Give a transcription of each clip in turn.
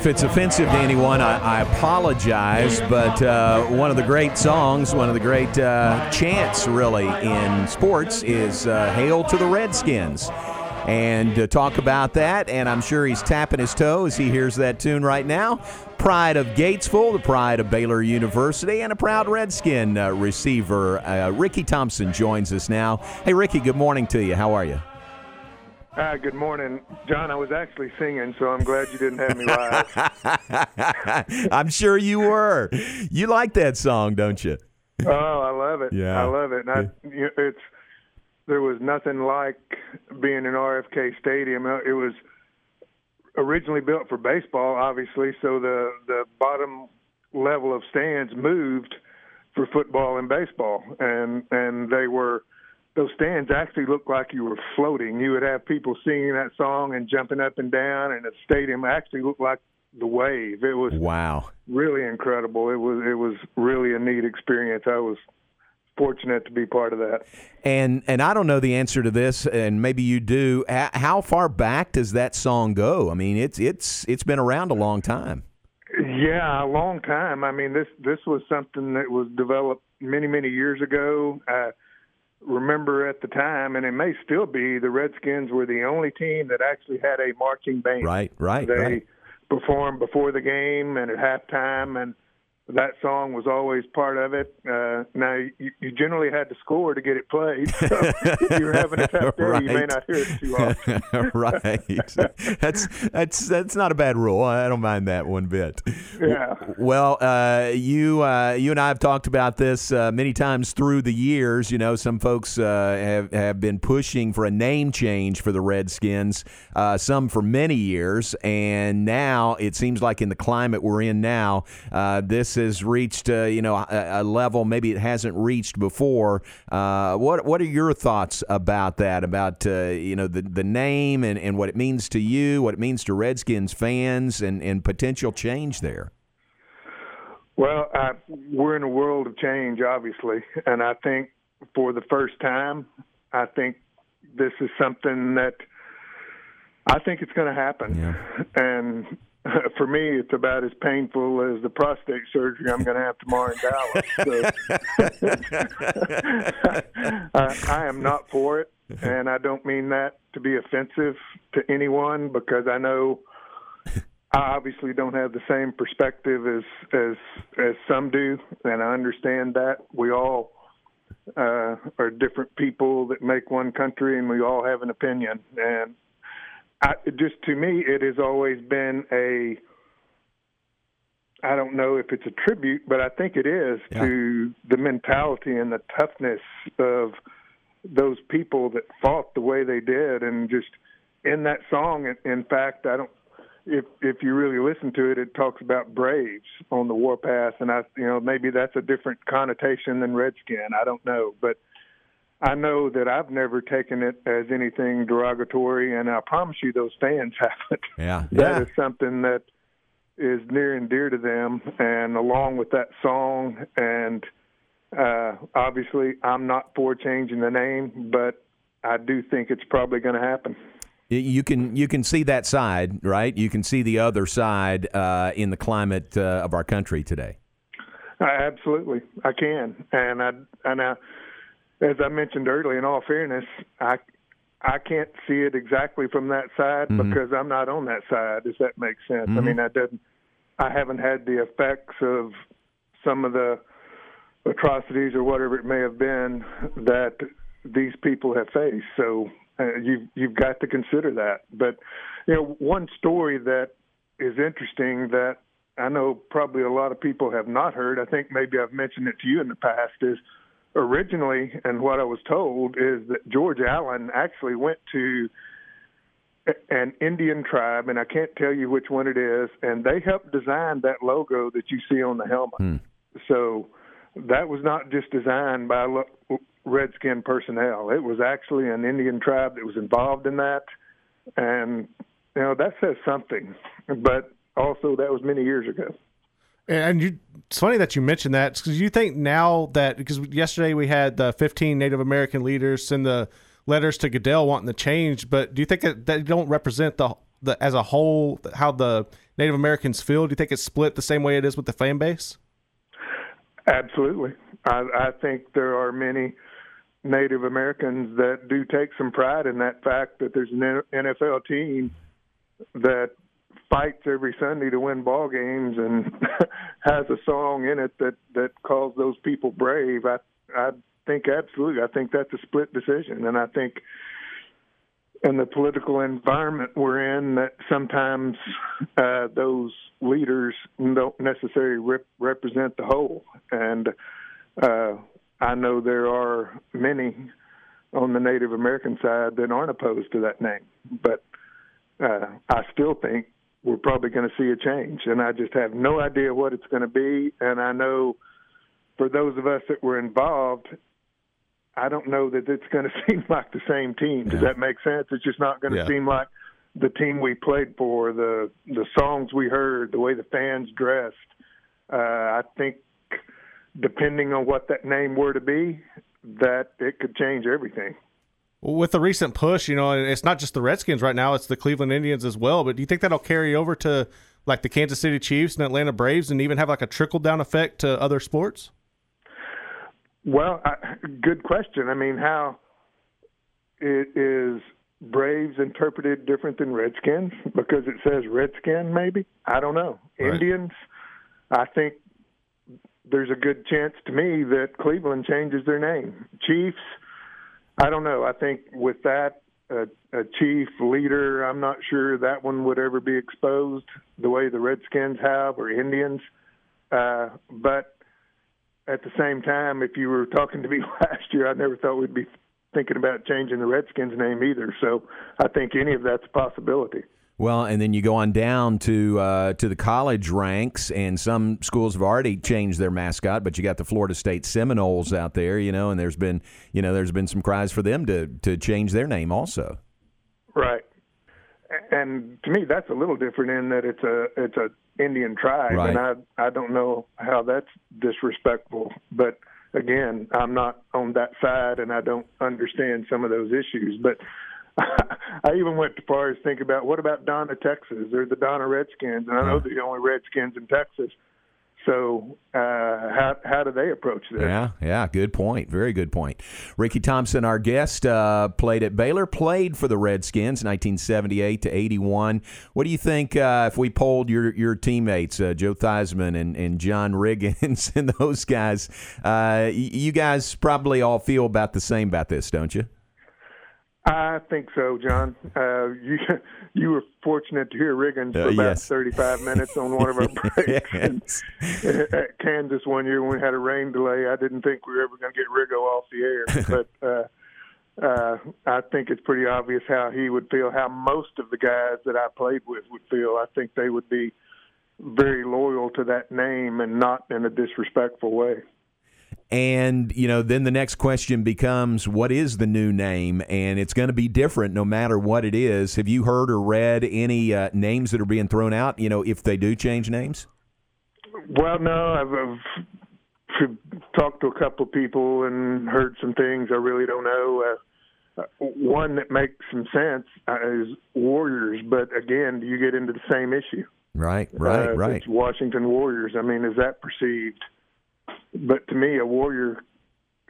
If it's offensive to anyone, I, I apologize. But uh, one of the great songs, one of the great uh, chants, really, in sports is uh, "Hail to the Redskins." And talk about that, and I'm sure he's tapping his toe as he hears that tune right now. Pride of Gatesville, the pride of Baylor University, and a proud Redskin uh, receiver. Uh, Ricky Thompson joins us now. Hey, Ricky, good morning to you. How are you? Uh, good morning, John. I was actually singing, so I'm glad you didn't have me live. I'm sure you were. You like that song, don't you? Oh, I love it. Yeah, I love it. And I, you know, it's there was nothing like being in RFK Stadium. Uh, it was originally built for baseball, obviously, so the the bottom level of stands moved for football and baseball, and and they were those stands actually looked like you were floating. You would have people singing that song and jumping up and down, and the stadium actually looked like the wave. It was wow, really incredible. It was it was really a neat experience. I was fortunate to be part of that. And and I don't know the answer to this, and maybe you do. How far back does that song go? I mean, it's it's it's been around a long time. Yeah, a long time. I mean, this this was something that was developed many many years ago. Uh, remember at the time, and it may still be, the Redskins were the only team that actually had a marching band. Right, right, they right. performed before the game and at halftime, and that song was always part of it. Uh, now you, you, generally had to score to get it played. So if you're having a tough day, right. you may not hear it too often. right. That's that's that's not a bad rule. I don't mind that one bit. Yeah. Well, uh, you uh, you and I have talked about this uh, many times through the years. You know, some folks uh, have have been pushing for a name change for the Redskins. Uh, some for many years, and now it seems like in the climate we're in now, this has reached uh, you know a, a, level maybe it hasn't reached before. Uh, what what are your thoughts about that? About uh, you know the the name and, and what it means to you, what it means to Redskins fans, and and potential change there. Well, uh, we're in a world of change, obviously, and I think for the first time, I think this is something that I think it's going to happen. Yeah. And for me, it's about as painful as the prostate surgery I'm going to have tomorrow in Dallas. So, I, I am not for it, and I don't mean that to be offensive to anyone because I know I obviously don't have the same perspective as as as some do, and I understand that we all uh, are different people that make one country, and we all have an opinion, and I, just to me, it has always been a. I don't know if it's a tribute, but I think it is yeah. to the mentality and the toughness of those people that fought the way they did, and just in that song. In fact, I don't. If if you really listen to it, it talks about braves on the warpath, and I, you know, maybe that's a different connotation than redskin. I don't know, but I know that I've never taken it as anything derogatory, and I promise you, those fans haven't. Yeah, that yeah. is something that is near and dear to them. And along with that song, and uh, obviously, I'm not for changing the name, but I do think it's probably going to happen. You can you can see that side, right? You can see the other side uh, in the climate uh, of our country today. absolutely, I can, and I and I as I mentioned earlier, in all fairness, I I can't see it exactly from that side mm-hmm. because I'm not on that side. Does that make sense? Mm-hmm. I mean, I doesn't. I haven't had the effects of some of the atrocities or whatever it may have been that these people have faced. So uh, you've you've got to consider that. But you know, one story that is interesting that I know probably a lot of people have not heard. I think maybe I've mentioned it to you in the past. Is originally, and what I was told is that George Allen actually went to an Indian tribe, and I can't tell you which one it is, and they helped design that logo that you see on the helmet. Hmm. So that was not just designed by Redskin personnel. It was actually an Indian tribe that was involved in that, and you know that says something. But also, that was many years ago. And you, it's funny that you mentioned that because you think now that because yesterday we had the 15 Native American leaders send the letters to Goodell wanting to change, but do you think that they don't represent the the as a whole how the Native Americans feel? Do you think it's split the same way it is with the fan base? Absolutely. I, I think there are many Native Americans that do take some pride in that fact that there's an NFL team that fights every Sunday to win ball games and has a song in it that that calls those people brave. I I think absolutely. I think that's a split decision, and I think in the political environment we're in that sometimes uh, those leaders don't necessarily rep- represent the whole. And uh, I know there are many on the Native American side that aren't opposed to that name, but uh, I still think we're probably going to see a change, and I just have no idea what it's going to be. And I know for those of us that were involved, I don't know that it's going to seem like the same team. Does yeah. that make sense? It's just not going to yeah. seem like the team we played for, the the songs we heard, the way the fans dressed. Uh, I think depending on what that name were to be, that it could change everything. With the recent push, you know, it's not just the Redskins right now; it's the Cleveland Indians as well. But do you think that'll carry over to like the Kansas City Chiefs and Atlanta Braves, and even have like a trickle down effect to other sports? Well, I, good question. I mean, how it is Braves interpreted different than Redskins because it says Redskin, maybe? I don't know. Right. Indians, I think there's a good chance to me that Cleveland changes their name. Chiefs, I don't know. I think with that, a, a chief leader, I'm not sure that one would ever be exposed the way the Redskins have or Indians. Uh, but at the same time, if you were talking to me last year, I never thought we'd be thinking about changing the Redskins name either. So I think any of that's a possibility. Well, and then you go on down to uh, to the college ranks, and some schools have already changed their mascot. But you got the Florida State Seminoles out there, you know, and there's been you know there's been some cries for them to to change their name also. Right, and to me that's a little different in that it's a it's a Indian tribe, right. and I I don't know how that's disrespectful. But again, I'm not on that side, and I don't understand some of those issues. But I even went as far as think about what about Donna, Texas? They're the Donna Redskins, and I know they're the only Redskins in Texas. So uh, how how do they approach this? Yeah, yeah, good point. Very good point. Ricky Thompson, our guest, uh, played at Baylor, played for the Redskins, 1978 to 81. What do you think uh, if we polled your your teammates, uh, Joe Theismann and, and John Riggins and those guys? Uh, you guys probably all feel about the same about this, don't you? I think so, John. Uh, you you were fortunate to hear Riggins for uh, about yes. 35 minutes on one of our breaks. yes. at Kansas one year when we had a rain delay, I didn't think we were ever going to get Riggo off the air. but uh, uh, I think it's pretty obvious how he would feel, how most of the guys that I played with would feel. I think they would be very loyal to that name and not in a disrespectful way. And, you know, then the next question becomes what is the new name? And it's going to be different no matter what it is. Have you heard or read any uh, names that are being thrown out, you know, if they do change names? Well, no, I've, I've talked to a couple of people and heard some things I really don't know. Uh, uh one that makes some sense uh, is Warriors, but again, you get into the same issue. Right, right, uh, right. Washington Warriors. I mean, is that perceived? But to me, a warrior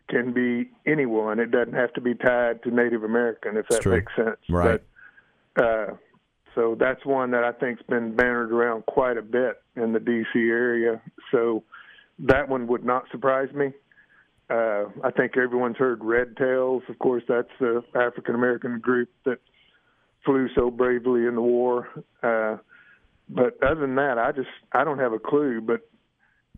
can be anyone. It doesn't have to be tied to Native American, if that makes sense. Right. But, uh, so that's one that I think's been bannered around quite a bit in the D.C. area. So that one would not surprise me. Uh, I think everyone's heard Red Tails. Of course, that's the African American group that flew so bravely in the war. Uh, but other than that, I just I don't have a clue. But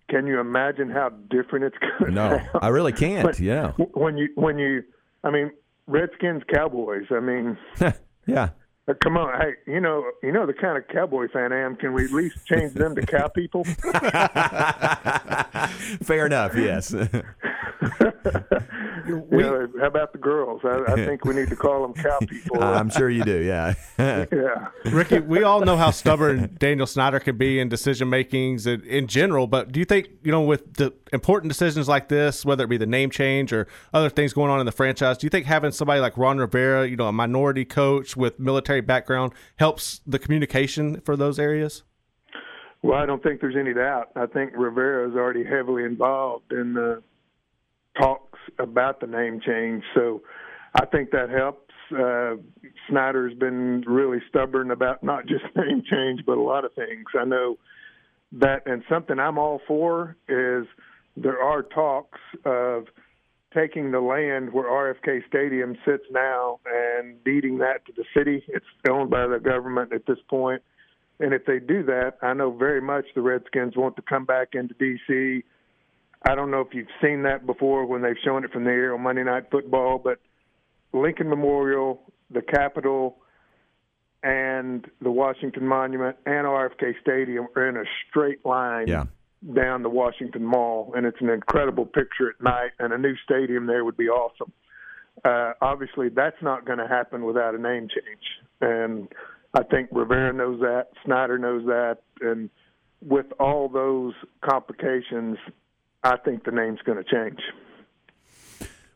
can you imagine how different it's going to be? No, sound? I really can't. But yeah. When you when you, I mean, Redskins, Cowboys. I mean, yeah. Uh, come on, hey, you know, you know the kind of cowboy fan I am. Can we at least change them to cow people? Fair enough. Yes. you know, how about the girls? I, I think we need to call them cow people. I'm sure you do. Yeah. yeah. Ricky, we all know how stubborn Daniel Snyder can be in decision makings in, in general, but do you think, you know, with the important decisions like this, whether it be the name change or other things going on in the franchise, do you think having somebody like Ron Rivera, you know, a minority coach with military background helps the communication for those areas? Well, I don't think there's any doubt. I think Rivera is already heavily involved in the talks about the name change, so I think that helps. Uh, Snyder's been really stubborn about not just name change, but a lot of things. I know that, and something I'm all for is there are talks of taking the land where RFK Stadium sits now and deeding that to the city. It's owned by the government at this point and if they do that, I know very much the Redskins want to come back into D.C. I don't know if you've seen that before when they've shown it from the air on Monday Night Football, but Lincoln Memorial, the Capitol, and the Washington Monument and RFK Stadium are in a straight line yeah. down the Washington Mall, and it's an incredible picture at night. And a new stadium there would be awesome. Uh, obviously, that's not going to happen without a name change, and I think Rivera knows that, Snyder knows that, and with all those complications, I think the name's going to change.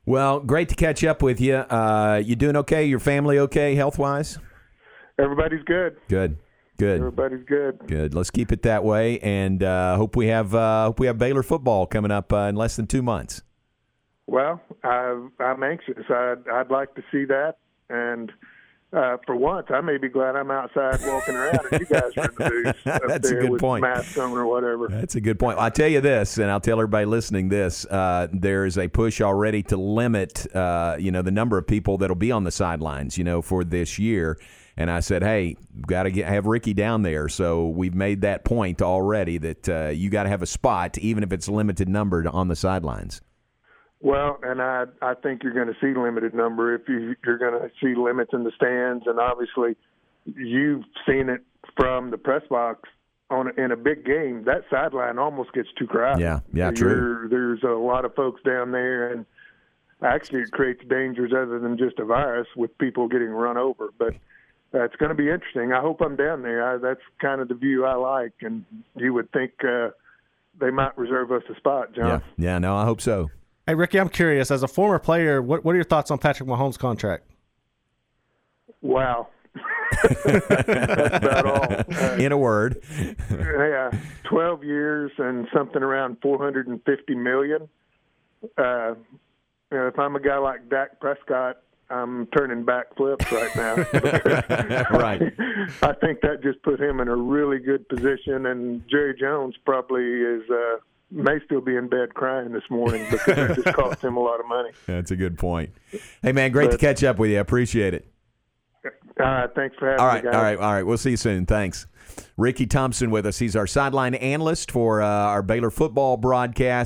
Well, great to catch up with you. Uh, you doing okay? Your family okay, health wise? Everybody's good. Good. Good. Everybody's good. Good. Let's keep it that way, and uh, hope we have uh, hope we have Baylor football coming up uh, in less than two months. Well, I, I'm anxious. I'd, I'd like to see that, and uh, for once, I may be glad I'm outside walking around and you guys are in the booth. That's a good point. Masks on or whatever. That's a good point. I'll tell you this, and I'll tell everybody listening this: uh, there is a push already to limit, uh, you know, the number of people that'll be on the sidelines, you know, for this year. And I said, hey, got to have Ricky down there. So we've made that point already that uh, you got to have a spot, even if it's limited number on the sidelines. Well, and I I think you're going to see limited number if you you're going to see limits in the stands, and obviously you've seen it from the press box on in a big game. That sideline almost gets too crowded. Yeah, yeah, true. There's a lot of folks down there, and actually it creates dangers other than just a virus with people getting run over. But uh, it's going to be interesting. I hope I'm down there. I, that's kind of the view I like, and you would think uh, they might reserve us a spot, John. Yeah, yeah, no, I hope so. Hey, Ricky, I'm curious. As a former player, what what are your thoughts on Patrick Mahomes' contract? Wow. That's about all. Uh, In a word. yeah, 12 years and something around 450 million. Uh, you know, if I'm a guy like Dak Prescott, I'm turning back flips right now. right. I think that just put him in a really good position, and Jerry Jones probably is. Uh, may still be in bed crying this morning because it just cost him a lot of money. That's a good point. Hey, man, great but, to catch up with you. I appreciate it. All right, thanks for having all right, me. Guys. All right, all right. We'll see you soon. Thanks. Ricky Thompson with us. He's our sideline analyst for uh, our Baylor football broadcast.